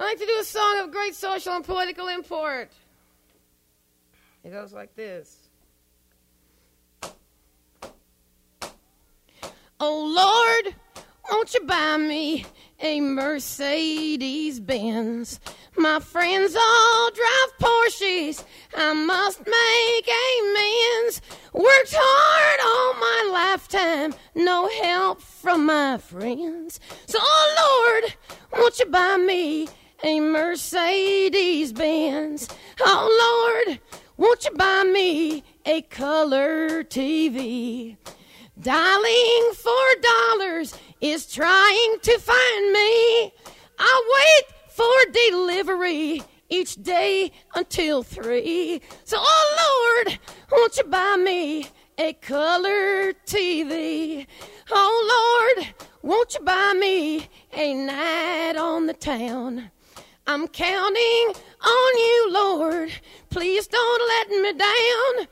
I like to do a song of great social and political import. It goes like this. Oh Lord, won't you buy me a Mercedes Benz? My friends all drive Porsches. I must make amends. Worked hard all my lifetime, no help from my friends. So, oh Lord, won't you buy me a Mercedes Benz? Oh Lord, won't you buy me a color TV? Dialing for dollars is trying to find me. I wait for delivery each day until three. So, oh Lord, won't you buy me a color TV? Oh Lord, won't you buy me a night on the town? I'm counting on you, Lord. Please don't let me down.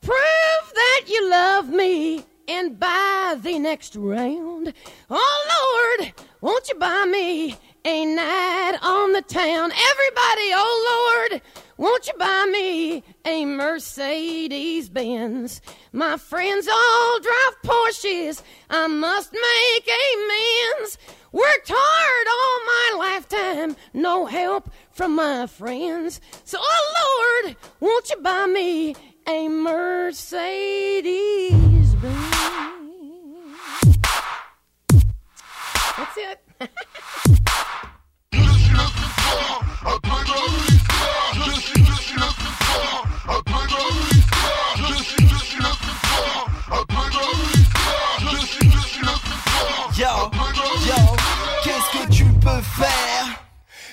Prove that you love me and buy the next round. Oh Lord, won't you buy me a night on the town? Everybody, oh Lord, won't you buy me a Mercedes Benz? My friends all drive Porsches. I must make amends. Worked hard all my lifetime, no help from my friends. So, oh Lord, won't you buy me a Mercedes Benz? That's it.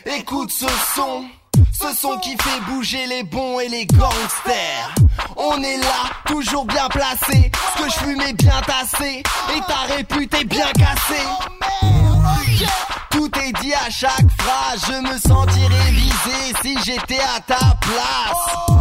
Écoute ce son, ce son qui fait bouger les bons et les gangsters. On est là, toujours bien placé, ce que je fume est bien tassé, et ta répute est bien cassée. Tout est dit à chaque phrase, je me sentirais visé si j'étais à ta place.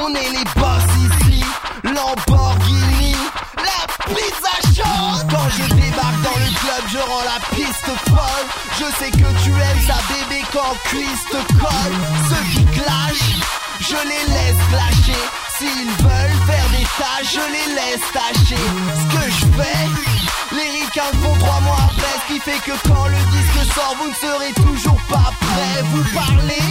On est les boss ici, Lamborghini, la pizza chaude. Quand dans le club, je rends la piste folle. Je sais que tu aimes ça, bébé, quand cuisse te colle. Ceux qui clashent, je les laisse clasher. S'ils veulent faire des tâches, je les laisse tâcher. Ce que je fais, les ricains font trois mois après. Ce qui fait que quand le disque sort, vous ne serez toujours pas prêts. Vous parlez,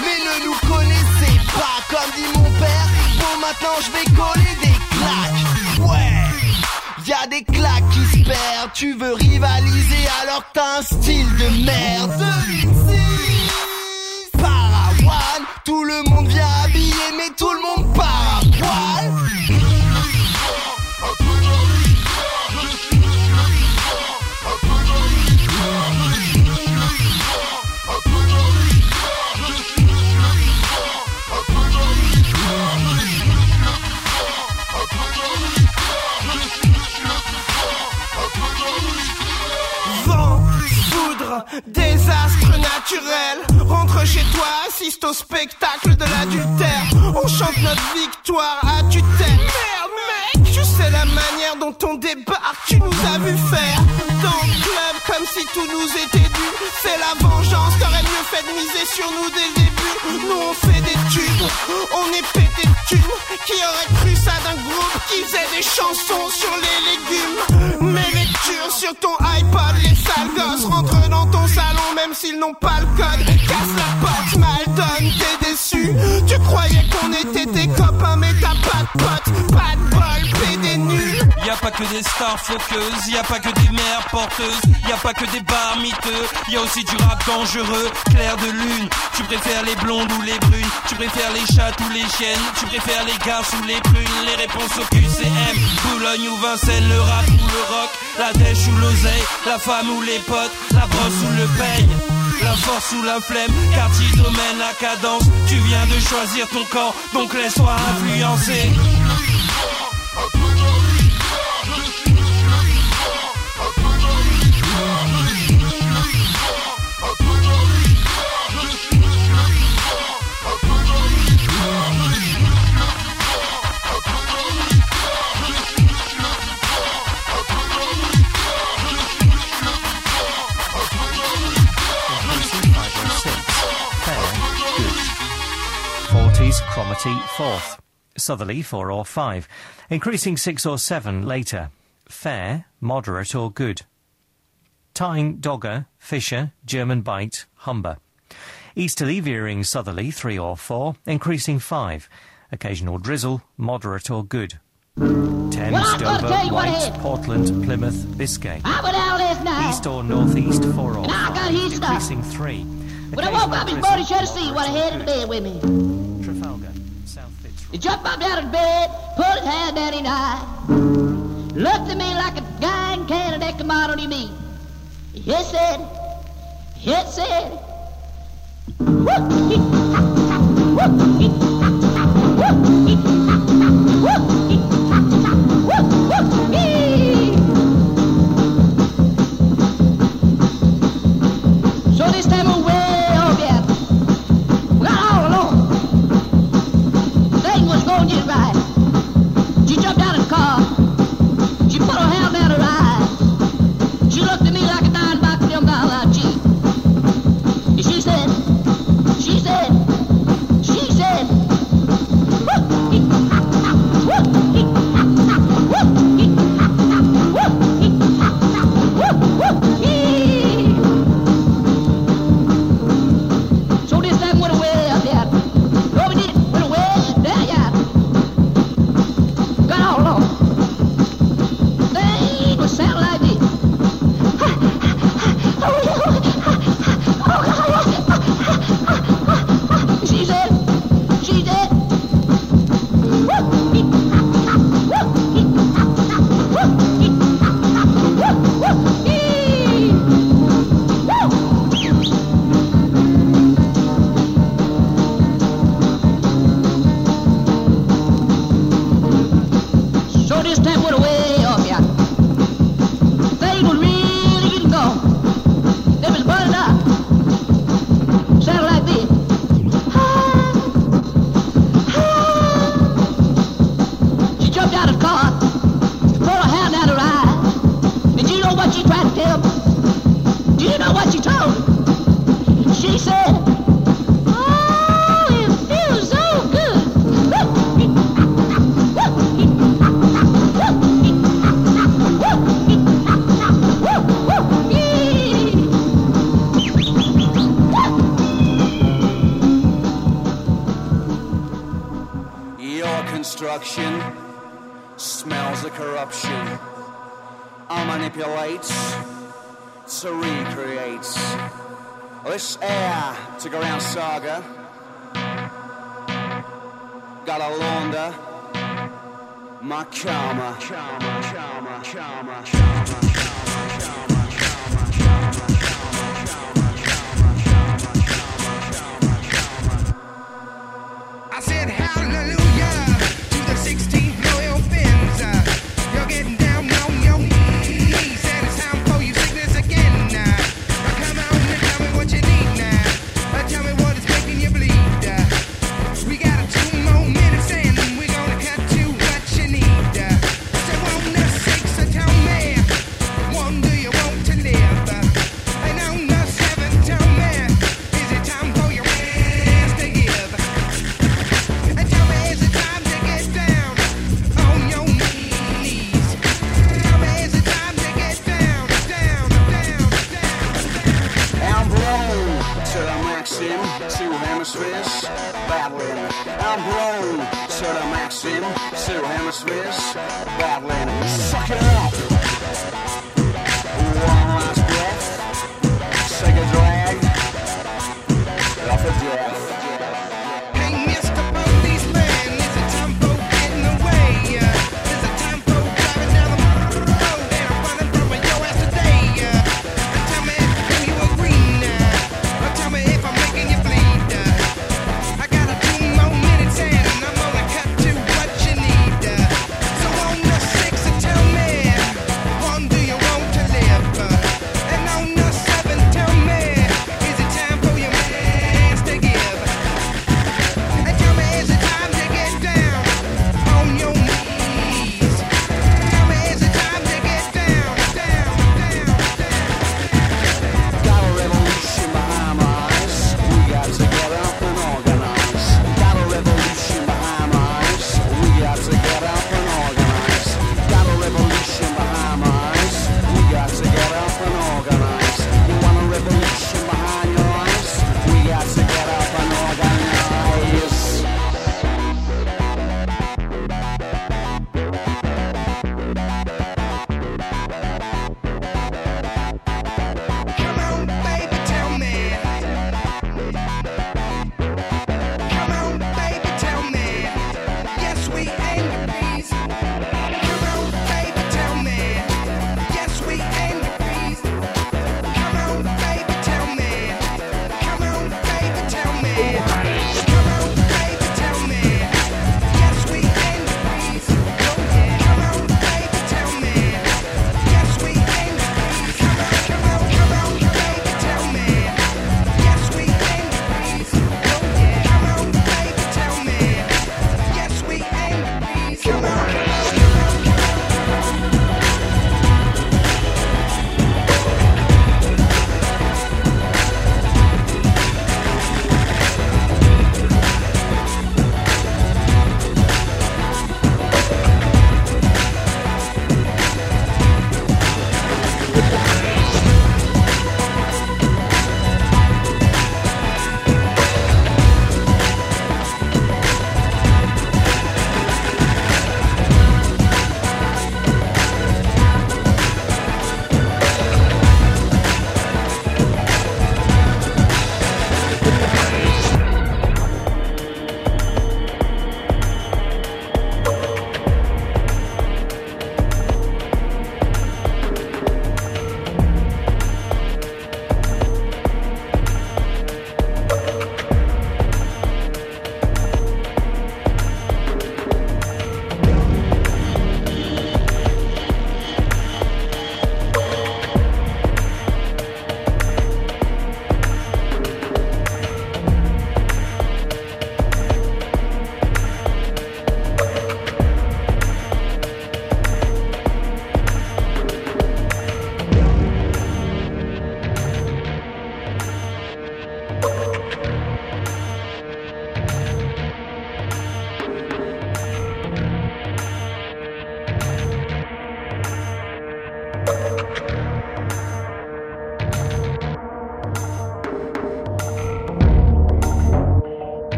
mais ne nous connaissez pas. Comme dit mon père, bon maintenant je vais coller des claques. Ouais. Y a des claques qui se perdent, tu veux rivaliser alors que t'as un style de merde. Parawan, tout le monde vient habillé, mais tout le monde Rentre chez toi, assiste au spectacle de l'adultère. On chante notre victoire à tutelle. Merde, mec, tu sais la manière dont on débarque. Tu nous as vu faire dans le club comme si tout nous était dû. C'est la vengeance, t'aurais mieux fait de miser sur nous dès le début. Nous on fait des tubes, on est pété Qui aurait cru ça d'un groupe qui faisait des chansons sur les légumes? Mes lectures sur ton iPod, les sales gosses rentrent dans ton salon même s'ils n'ont pas le code. Casse la porte, mal donne, t'es déçu. Tu croyais qu'on était tes copains, mais t'as pas de potes, que des stars floqueuses, y a pas que des mères porteuses, y a pas que des bars miteux, y a aussi du rap dangereux, clair de lune. Tu préfères les blondes ou les brunes, tu préfères les chats ou les chiennes, tu préfères les garces ou les prunes, les réponses au QCM, Boulogne ou Vincennes, le rap ou le rock, la dèche ou l'oseille, la femme ou les potes, la brosse ou le peigne. La force ou la flemme, quartier domaine, la cadence. Tu viens de choisir ton camp, donc laisse-toi influencer. southerly 4 or 5, increasing 6 or 7 later, fair, moderate or good. Tyne, Dogger, Fisher, German Bight, Humber. Easterly veering southerly 3 or 4, increasing 5, occasional drizzle, moderate or good. Thames, Dover, Wight, Portland, Plymouth, Biscay. East or northeast 4 or 5, increasing 3. But I woke up what I had in bed with me. He jumped up out of bed, pulled his hand down his eye, looked at me like a guy in Canada come out on him. He said, he said, whoop, teacher destruction, smells of corruption, I manipulate to recreate this air to go around saga. Gotta launder my karma. karma, karma, karma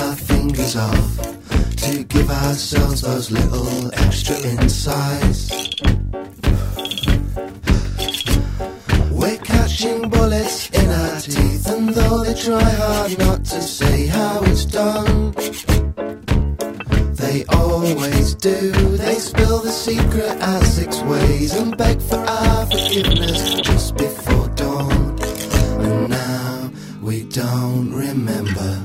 our fingers off to give ourselves those little extra insights. We're catching bullets in our teeth, and though they try hard not to say how it's done, they always do. They spill the secret out six ways and beg for our forgiveness just before dawn. And now we don't remember.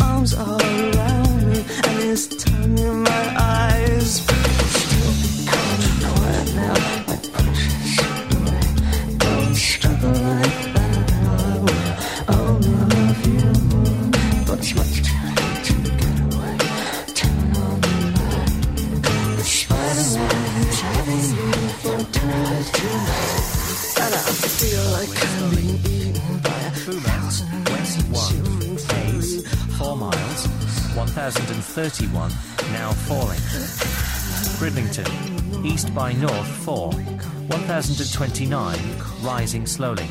Arms all around me, and his tongue in my eyes. Still becoming quiet now. 1031, now falling. Bridlington, east by north 4, 1029, rising slowly.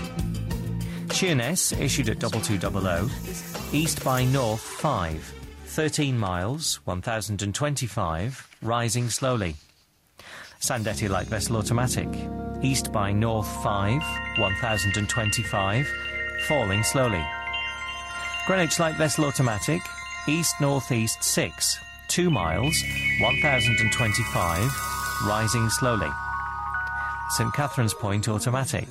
Sheerness, issued at 2200, east by north 5, 13 miles, 1025, rising slowly. Sandettie light vessel automatic, east by north 5, 1025, falling slowly. Greenwich light vessel automatic, east northeast 6, 2 miles, 1025, rising slowly. St Catherine's Point automatic,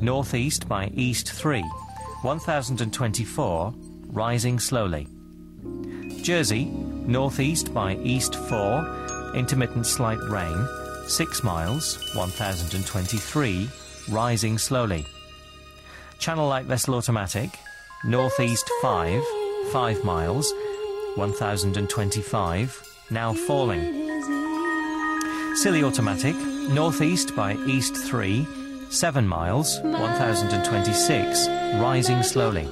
northeast by east 3, 1024, rising slowly. Jersey, northeast by east 4, intermittent slight rain, 6 miles, 1023, rising slowly. Channel light vessel automatic, northeast 5, 5 miles, 1025, now falling. Scilly automatic, northeast by east 3, 7 miles, 1026, rising slowly.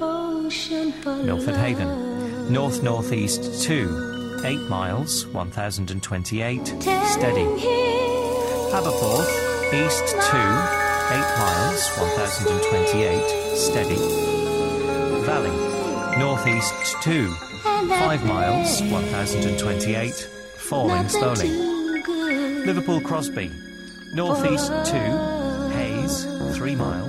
Milford Haven, north northeast 2, 8 miles, 1028, steady. Aberporth, east 2, 8 miles, 1028, steady. Northeast 2, 5 miles, 1028, falling slowly. Liverpool Crosby, northeast 2, haze, 3 miles,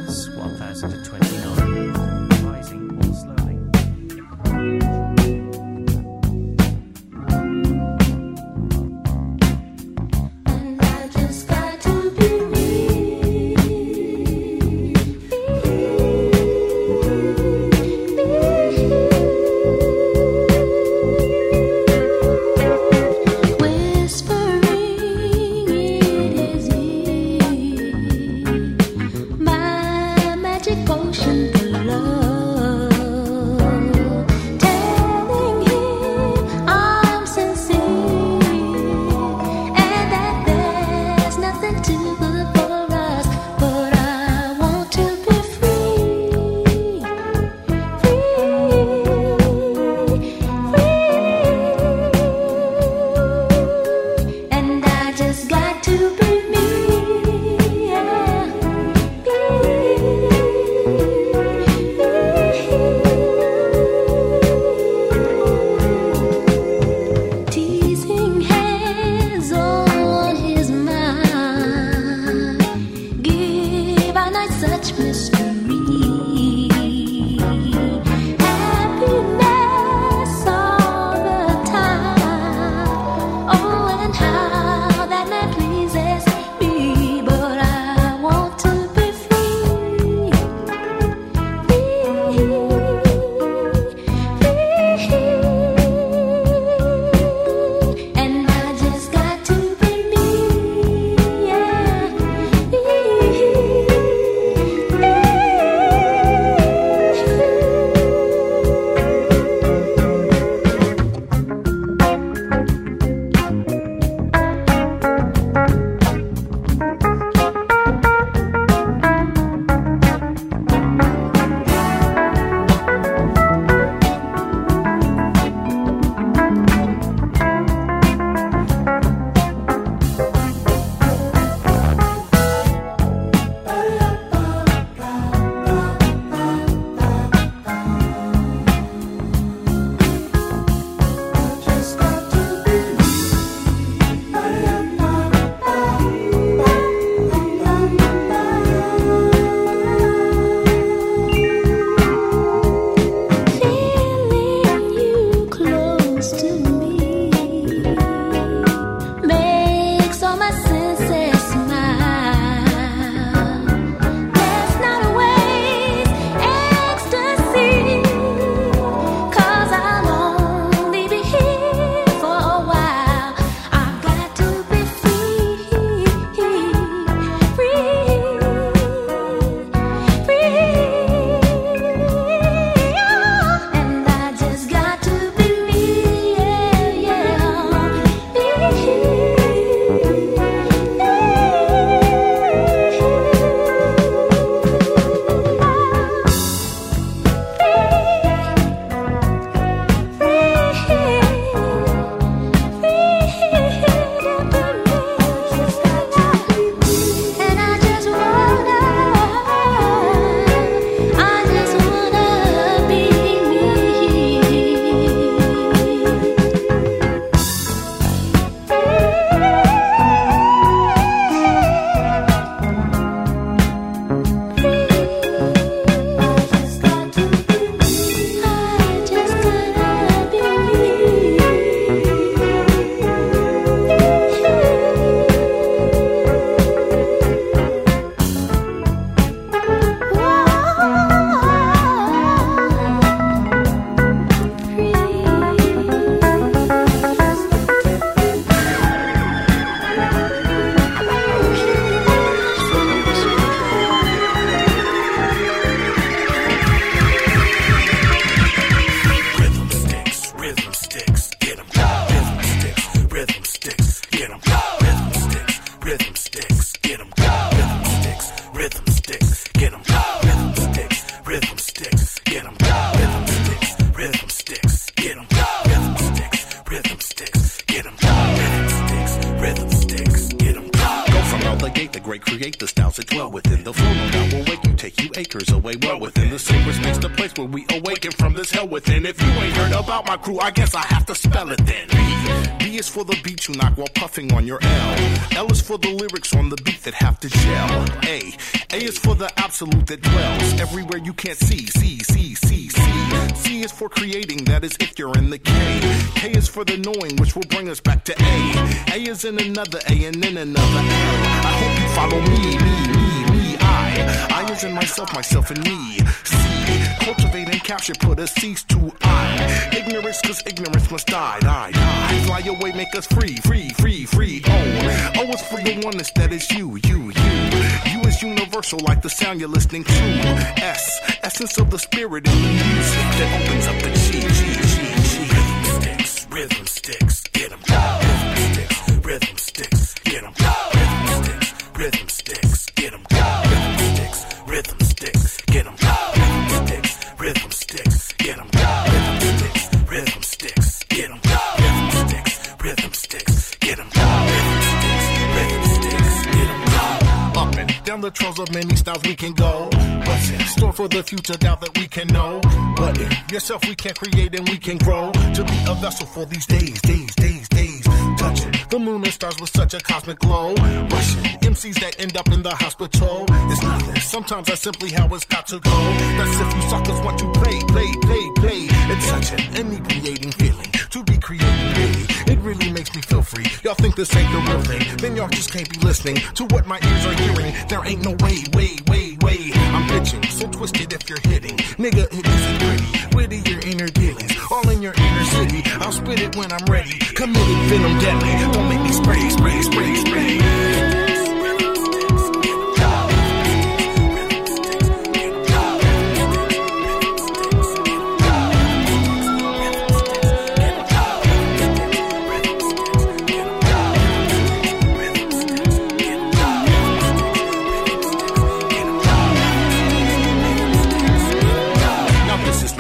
crew, I guess I have to spell it then. B, is for the beat you knock while puffing on your L. L is for the lyrics on the beat that have to gel. A, A is for the absolute that dwells everywhere you can't see. C, C, C, C. C is for creating, that is if you're in the K. K is for the knowing, which will bring us back to A. A is in another A and then another L. I hope you follow me, me, me, I. I is in myself, myself and me. C, cultivate and capture, put a cease to I. Ignorance, cause ignorance must die, die, die. Fly away, make us free, free, free, free. Oh, oh, it's for the oneness that is you, you, you. You is universal, like the sound you're listening to. S, essence of the spirit in the music that opens up the chi, chi, chi, chi. Rhythm sticks, rhythm sticks, the trails of many styles we can go. What's in store for the future? Doubt that we can know. But in yourself we can create and we can grow to be a vessel for these days, days, days, days. Touching the moon and stars with such a cosmic glow. Rushing MCs that end up in the hospital. It's nothing. Sometimes that's simply how it's got to go. That's if you suckers want to play, play, play, play. It's such an inebriating feeling to be creating me feel free. Y'all think this ain't the real thing? Then y'all just can't be listening to what my ears are hearing. There ain't no way, way, way, way. I'm pitching, so twisted if you're hitting. Nigga, it isn't pretty. Witty your inner dealings, all in your inner city. I'll spit it when I'm ready. Committed venom deadly. Don't make me spray, spray, spray, spray.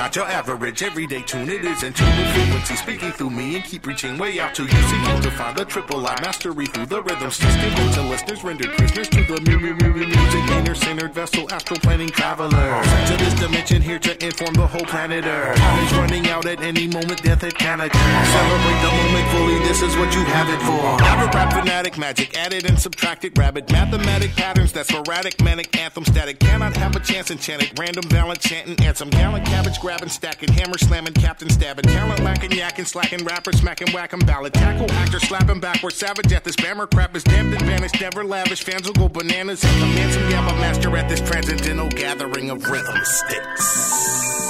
Not your average everyday tune. It is in tune with frequency, speaking through me and keep reaching way out to you. Seeking to find the triple I mastery through the rhythm. System to listeners rendered prisoners to the mu- mu- mu- mu- music. Inner centered vessel, astral planning traveler. To this dimension here to inform the whole planet Earth. Time is running out at any moment. Death it can occur. Celebrate the moment fully. This is what you have it for. Avid rap fanatic magic, added and subtracted rabbit. Mathematic patterns that's sporadic, manic anthem static. Cannot have a chance enchanted. Random valent chanting anthem. Gallant cabbage grabbing, stacking, hammer slamming, captain stabbing. Talent lacking, yakking, slacking, rapper smacking, whacking, ballad. Tackle actor slapping backwards. Savage at this spammer crap is damned and vanished. Never lavish. Fans will go bananas and command some yammer master at this transcendental gathering of rhythm sticks.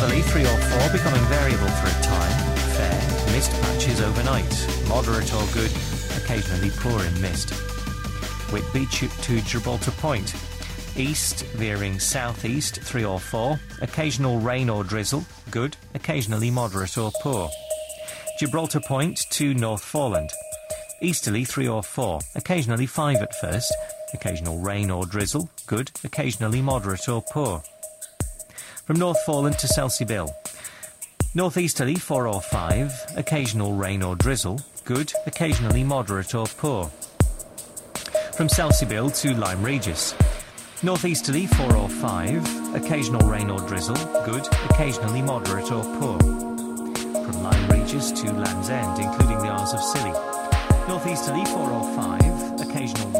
Southerly 3 or 4, becoming variable for a time. Fair, mist patches overnight. Moderate or good, occasionally pouring mist. Whitby to Gibraltar Point. East veering southeast 3 or 4. Occasional rain or drizzle, good, occasionally moderate or poor. Gibraltar Point to North Foreland, Easterly 3 or 4, occasionally 5 at first. Occasional rain or drizzle, good, occasionally moderate or poor. From North Foreland to Selsey Bill. Northeasterly 4 or 5, occasional rain or drizzle, good, occasionally moderate or poor. From Selsey Bill to Lyme Regis. Northeasterly 4 or 5, occasional rain or drizzle, good, occasionally moderate or poor. From Lyme Regis to Land's End, including the Isles of Scilly. Northeasterly 4 or 5, occasional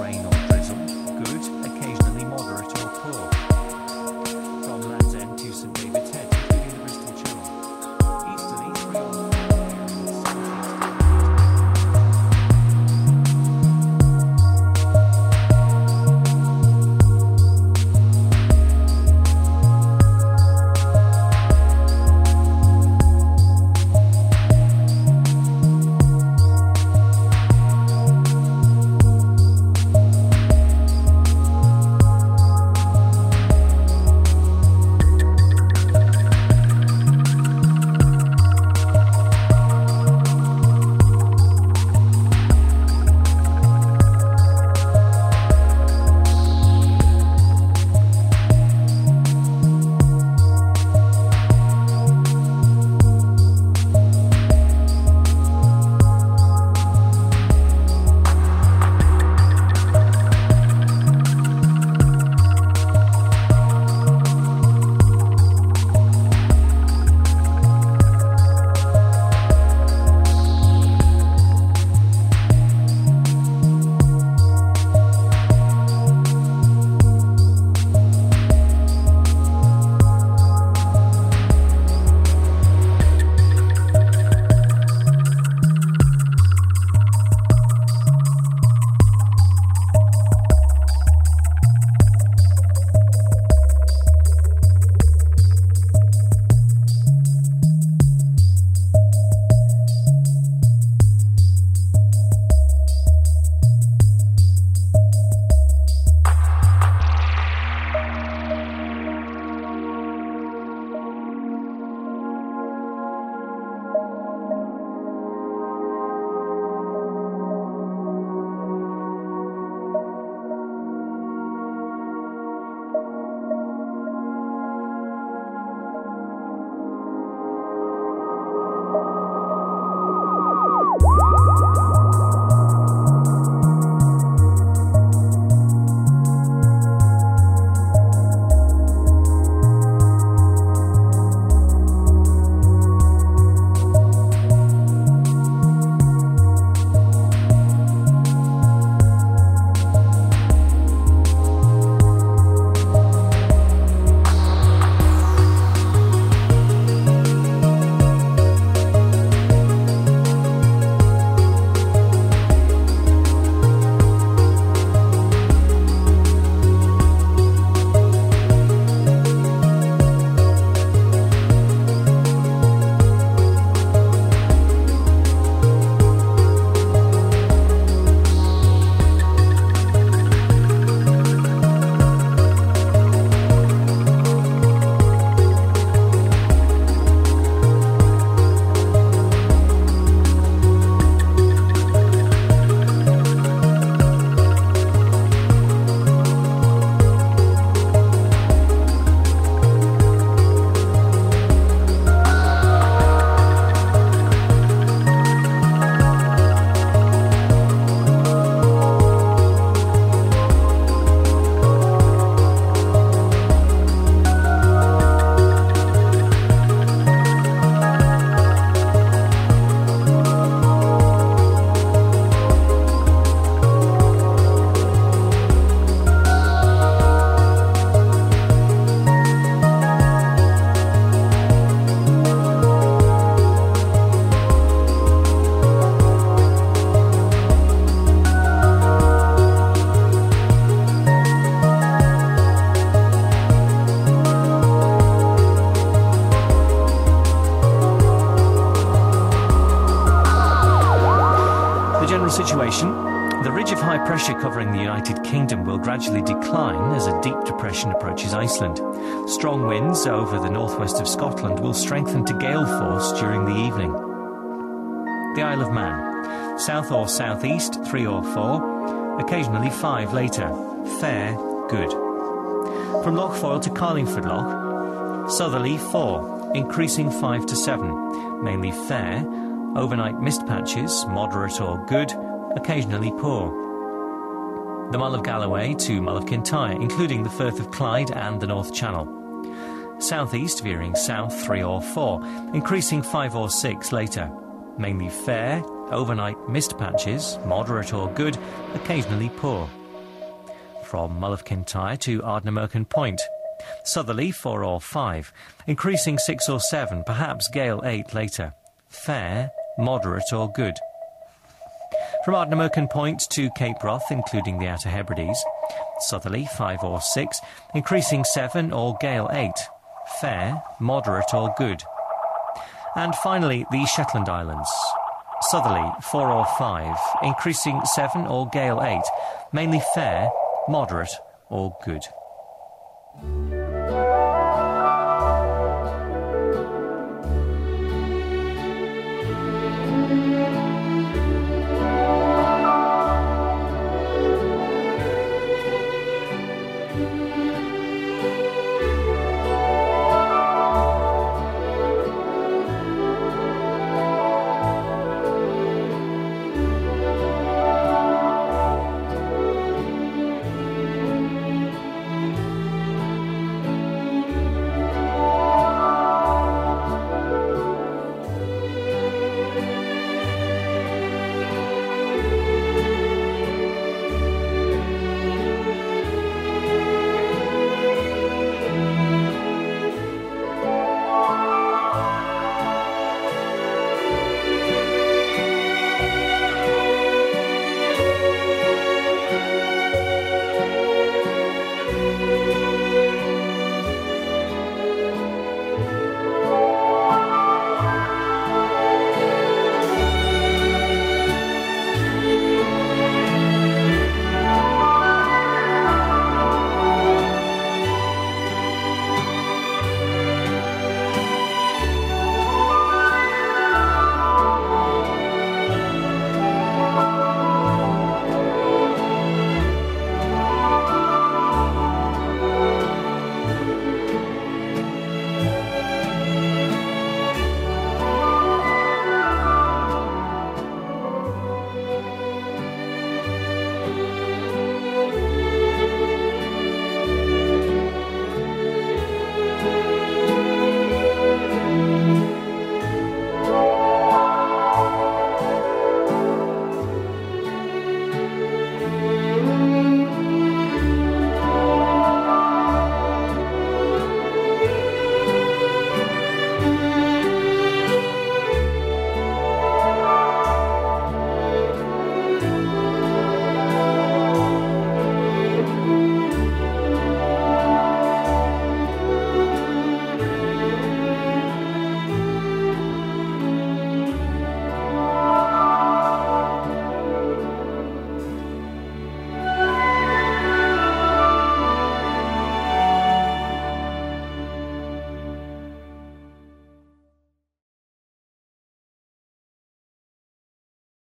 depression approaches Iceland. Strong winds over the northwest of Scotland will strengthen to gale force during the evening. The Isle of Man. South or southeast, 3 or 4. Occasionally 5 later. Fair, good. From Lough Foyle to Carlingford Lough. Southerly 4, increasing 5 to 7. Mainly fair. Overnight mist patches, moderate or good. Occasionally poor. The Mull of Galloway to Mull of Kintyre, including the Firth of Clyde and the North Channel. Southeast veering south 3 or 4, increasing 5 or 6 later. Mainly fair, overnight mist patches, moderate or good, occasionally poor. From Mull of Kintyre to Ardnamurchan Point. Southerly 4 or 5, increasing 6 or 7, perhaps gale 8 later. Fair, moderate or good. From Ardnamurchan Point to Cape Wrath, including the Outer Hebrides. Southerly 5 or 6, increasing 7 or gale 8. Fair, moderate or good. And finally, the Shetland Islands. Southerly 4 or 5, increasing 7 or gale 8. Mainly fair, moderate or good.